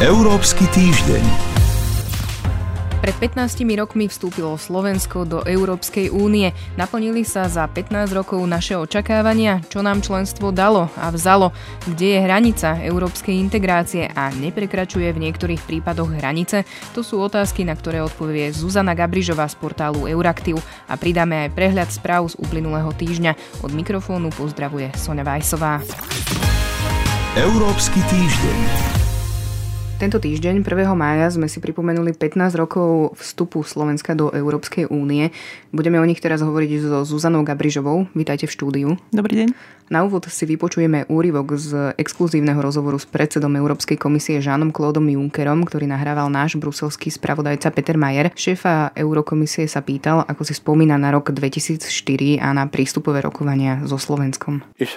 Európsky týždeň pred 15 rokmi vstúpilo Slovensko do Európskej únie. Naplnili sa za 15 rokov naše očakávania, čo nám členstvo dalo a vzalo, kde je hranica európskej integrácie a neprekračuje v niektorých prípadoch hranice. To sú otázky, na ktoré odpovie Zuzana Gabrižová z portálu Euraktiv a pridáme aj prehľad správ z uplynulého týždňa. Od mikrofónu pozdravuje Sonja Vajsová. Európsky týždeň. Tento týždeň, 1. mája, sme si pripomenuli 15 rokov vstupu Slovenska do Európskej únie. Budeme o nich teraz hovoriť so Zuzanou Gabrižovou. Vítajte v štúdiu. Dobrý deň. Na úvod si vypočujeme úryvok z exkluzívneho rozhovoru s predsedom Európskej komisie Žánom Claudom Junckerom, ktorý nahrával náš bruselský spravodajca Peter Mayer. Šéfa Eurokomisie sa pýtal, ako si spomína na rok 2004 a na prístupové rokovania so Slovenskom. Äh,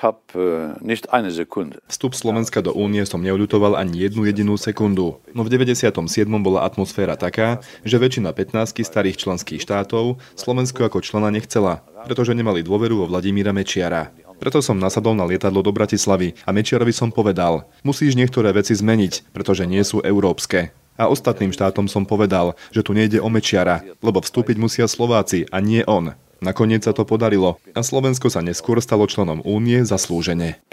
Vstup Slovenska do únie som neuľutoval ani jednu jedinú sekundu. No v 97. bola atmosféra taká, že väčšina 15 starých členských štátov Slovensko ako člena nechcela, pretože nemali dôveru vo Vladimíra Mečiara. Preto som nasadol na lietadlo do Bratislavy a Mečiarovi som povedal, musíš niektoré veci zmeniť, pretože nie sú európske. A ostatným štátom som povedal, že tu nejde o Mečiara, lebo vstúpiť musia Slováci a nie on. Nakoniec sa to podarilo a Slovensko sa neskôr stalo členom únie zaslúžene.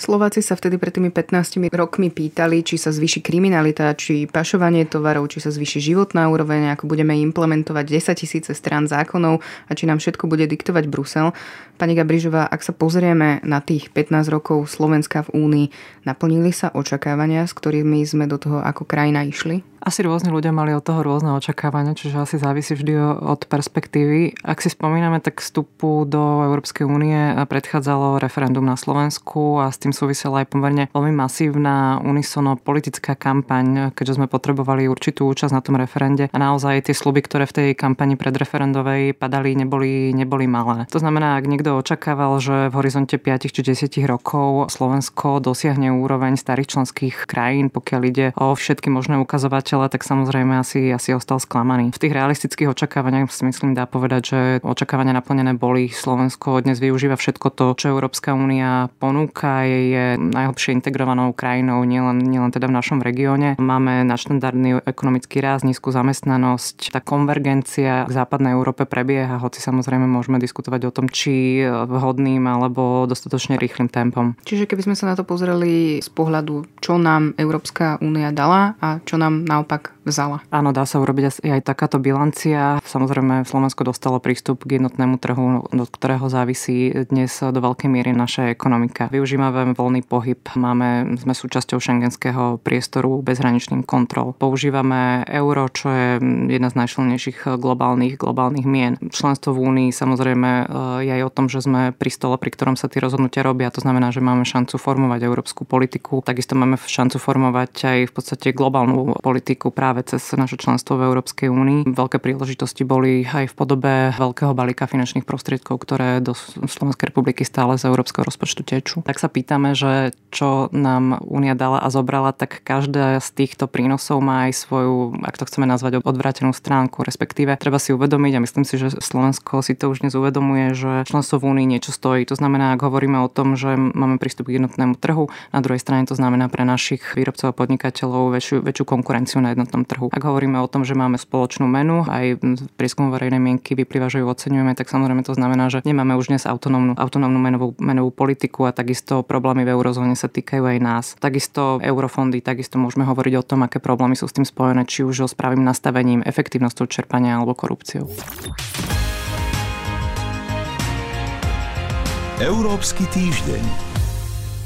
Slováci sa vtedy pred tými 15 rokmi pýtali, či sa zvýši kriminalita, či pašovanie tovarov, či sa zvýši životná úroveň, ako budeme implementovať 10 tisíce strán zákonov a či nám všetko bude diktovať Brusel. Pani Gabrižová, ak sa pozrieme na tých 15 rokov Slovenska v Únii, naplnili sa očakávania, s ktorými sme do toho ako krajina išli? Asi rôzni ľudia mali od toho rôzne očakávania, čiže asi závisí vždy od perspektívy. Ak si spomíname, tak vstupu do Európskej únie predchádzalo referendum na Slovensku a s tým súvisela aj pomerne veľmi masívna unisono politická kampaň, keďže sme potrebovali určitú účasť na tom referende a naozaj tie sluby, ktoré v tej kampani predreferendovej padali, neboli, neboli malé. To znamená, ak niekto očakával, že v horizonte 5 či 10 rokov Slovensko dosiahne úroveň starých členských krajín, pokiaľ ide o všetky možné ukazovať čele, tak samozrejme asi, asi ostal sklamaný. V tých realistických očakávaniach si myslím dá povedať, že očakávania naplnené boli. Slovensko dnes využíva všetko to, čo Európska únia ponúka. Je, najhlbšie integrovanou krajinou, nielen, nielen teda v našom regióne. Máme nadštandardný ekonomický rast, nízku zamestnanosť. Tá konvergencia k západnej Európe prebieha, hoci samozrejme môžeme diskutovať o tom, či vhodným alebo dostatočne rýchlým tempom. Čiže keby sme sa na to pozreli z pohľadu, čo nám Európska únia dala a čo nám na naopak vzala. Áno, dá sa urobiť aj takáto bilancia. Samozrejme, Slovensko dostalo prístup k jednotnému trhu, do ktorého závisí dnes do veľkej miery naša ekonomika. Využívame voľný pohyb, máme, sme súčasťou šengenského priestoru bezhraničným kontrol. Používame euro, čo je jedna z najsilnejších globálnych, globálnych mien. Členstvo v Únii samozrejme e, je aj o tom, že sme pri stole, pri ktorom sa tie rozhodnutia robia. To znamená, že máme šancu formovať európsku politiku. Takisto máme šancu formovať aj v podstate globálnu politiku politiku práve cez naše členstvo v Európskej únii. Veľké príležitosti boli aj v podobe veľkého balíka finančných prostriedkov, ktoré do Slovenskej republiky stále z európskeho rozpočtu tečú. Tak sa pýtame, že čo nám únia dala a zobrala, tak každá z týchto prínosov má aj svoju, ak to chceme nazvať, odvrátenú stránku, respektíve treba si uvedomiť a myslím si, že Slovensko si to už dnes uvedomuje, že členstvo v únii niečo stojí. To znamená, ak hovoríme o tom, že máme prístup k jednotnému trhu, na druhej strane to znamená pre našich výrobcov a podnikateľov väčšiu, väčšiu konkurenciu na jednotnom trhu. Ak hovoríme o tom, že máme spoločnú menu, aj prieskum verejnej mienky vyplýva, že ju oceňujeme, tak samozrejme to znamená, že nemáme už dnes autonómnu, autonómnu menovú, menovú politiku a takisto problémy v eurozóne sa týkajú aj nás. Takisto eurofondy, takisto môžeme hovoriť o tom, aké problémy sú s tým spojené, či už o správnym nastavením, efektívnosťou čerpania alebo korupciou. Európsky týždeň.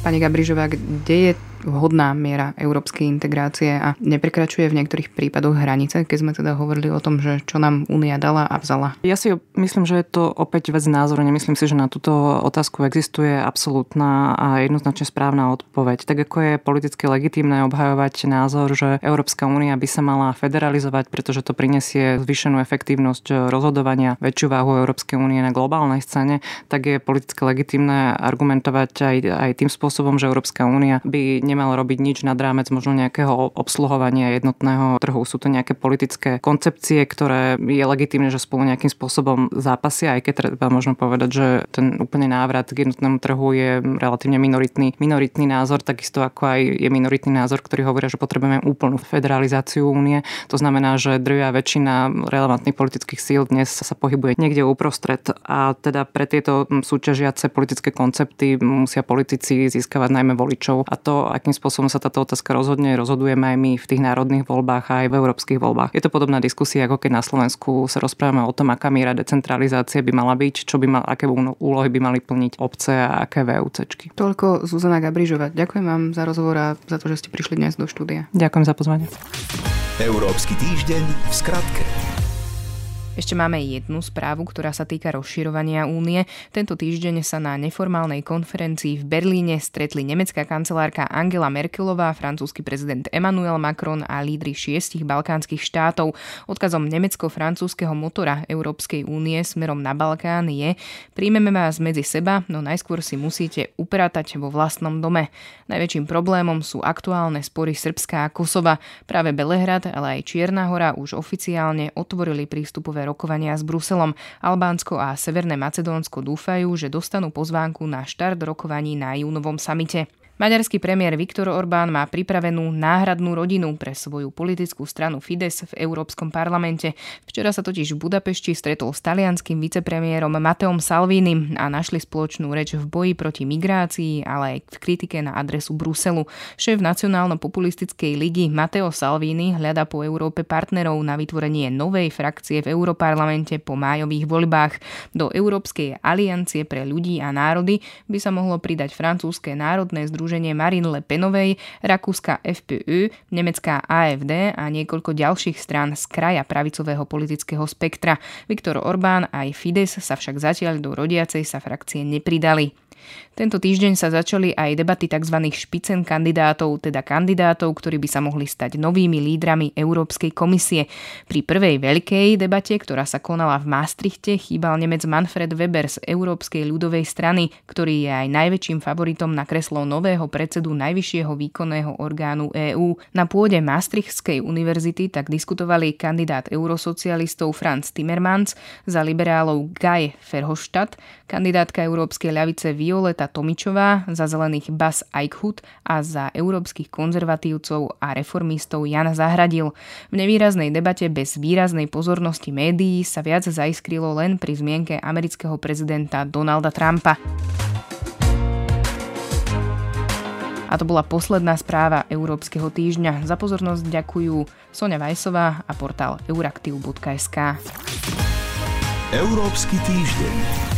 Pani Gabrižová, kde je vhodná miera európskej integrácie a neprekračuje v niektorých prípadoch hranice, keď sme teda hovorili o tom, že čo nám Únia dala a vzala. Ja si myslím, že je to opäť vec názoru. Nemyslím si, že na túto otázku existuje absolútna a jednoznačne správna odpoveď. Tak ako je politicky legitímne obhajovať názor, že Európska únia by sa mala federalizovať, pretože to prinesie zvýšenú efektívnosť rozhodovania, väčšiu váhu Európskej únie na globálnej scéne, tak je politicky legitímne argumentovať aj, aj tým spôsobom, že Európska únia by nemal robiť nič nad rámec možno nejakého obsluhovania jednotného trhu. Sú to nejaké politické koncepcie, ktoré je legitimné, že spolu nejakým spôsobom zápasia, aj keď treba možno povedať, že ten úplne návrat k jednotnému trhu je relatívne minoritný, minoritný názor, takisto ako aj je minoritný názor, ktorý hovorí, že potrebujeme úplnú federalizáciu únie. To znamená, že drvia väčšina relevantných politických síl dnes sa pohybuje niekde uprostred a teda pre tieto súťažiace politické koncepty musia politici získavať najmä voličov a to, akým spôsobom sa táto otázka rozhodne, rozhodujeme aj my v tých národných voľbách a aj v európskych voľbách. Je to podobná diskusia, ako keď na Slovensku sa rozprávame o tom, aká miera decentralizácie by mala byť, čo by mal, aké úlohy by mali plniť obce a aké VUCčky. Toľko Zuzana Gabrižová. Ďakujem vám za rozhovor a za to, že ste prišli dnes do štúdia. Ďakujem za pozvanie. Európsky týždeň v skratke. Ešte máme jednu správu, ktorá sa týka rozširovania únie. Tento týždeň sa na neformálnej konferencii v Berlíne stretli nemecká kancelárka Angela Merkelová, francúzsky prezident Emmanuel Macron a lídry šiestich balkánskych štátov. Odkazom nemecko-francúzského motora Európskej únie smerom na Balkán je príjmeme vás medzi seba, no najskôr si musíte upratať vo vlastnom dome. Najväčším problémom sú aktuálne spory Srbská a Kosova. Práve Belehrad, ale aj Čierna hora už oficiálne otvorili prístupové rokovania s Bruselom. Albánsko a Severné Macedónsko dúfajú, že dostanú pozvánku na štart rokovaní na júnovom samite. Maďarský premiér Viktor Orbán má pripravenú náhradnú rodinu pre svoju politickú stranu Fides v Európskom parlamente. Včera sa totiž v Budapešti stretol s talianským vicepremiérom Mateom Salvinim a našli spoločnú reč v boji proti migrácii, ale aj v kritike na adresu Bruselu. Šéf nacionálno-populistickej ligy Mateo Salvini hľada po Európe partnerov na vytvorenie novej frakcie v Európarlamente po májových voľbách. Do Európskej aliancie pre ľudí a národy by sa mohlo pridať francúzske národné združenie združenie Marine Le Penovej, rakúska FPÖ, nemecká AFD a niekoľko ďalších strán z kraja pravicového politického spektra. Viktor Orbán aj Fides sa však zatiaľ do rodiacej sa frakcie nepridali. Tento týždeň sa začali aj debaty tzv. špicen kandidátov, teda kandidátov, ktorí by sa mohli stať novými lídrami Európskej komisie. Pri prvej veľkej debate, ktorá sa konala v Maastrichte, chýbal Nemec Manfred Weber z Európskej ľudovej strany, ktorý je aj najväčším favoritom na kreslo nového predsedu Najvyššieho výkonného orgánu EÚ. Na pôde Maastrichtskej univerzity tak diskutovali kandidát eurosocialistov Franz Timmermans, za liberálov Guy Verhofstadt, kandidátka Európskej ľavice Violeta Marta Tomičová, za zelených Bas Eichhut a za európskych konzervatívcov a reformistov Jan Zahradil. V nevýraznej debate bez výraznej pozornosti médií sa viac zaiskrilo len pri zmienke amerického prezidenta Donalda Trumpa. A to bola posledná správa Európskeho týždňa. Za pozornosť ďakujú Sonja Vajsová a portál euraktiv.sk. Európsky týždeň.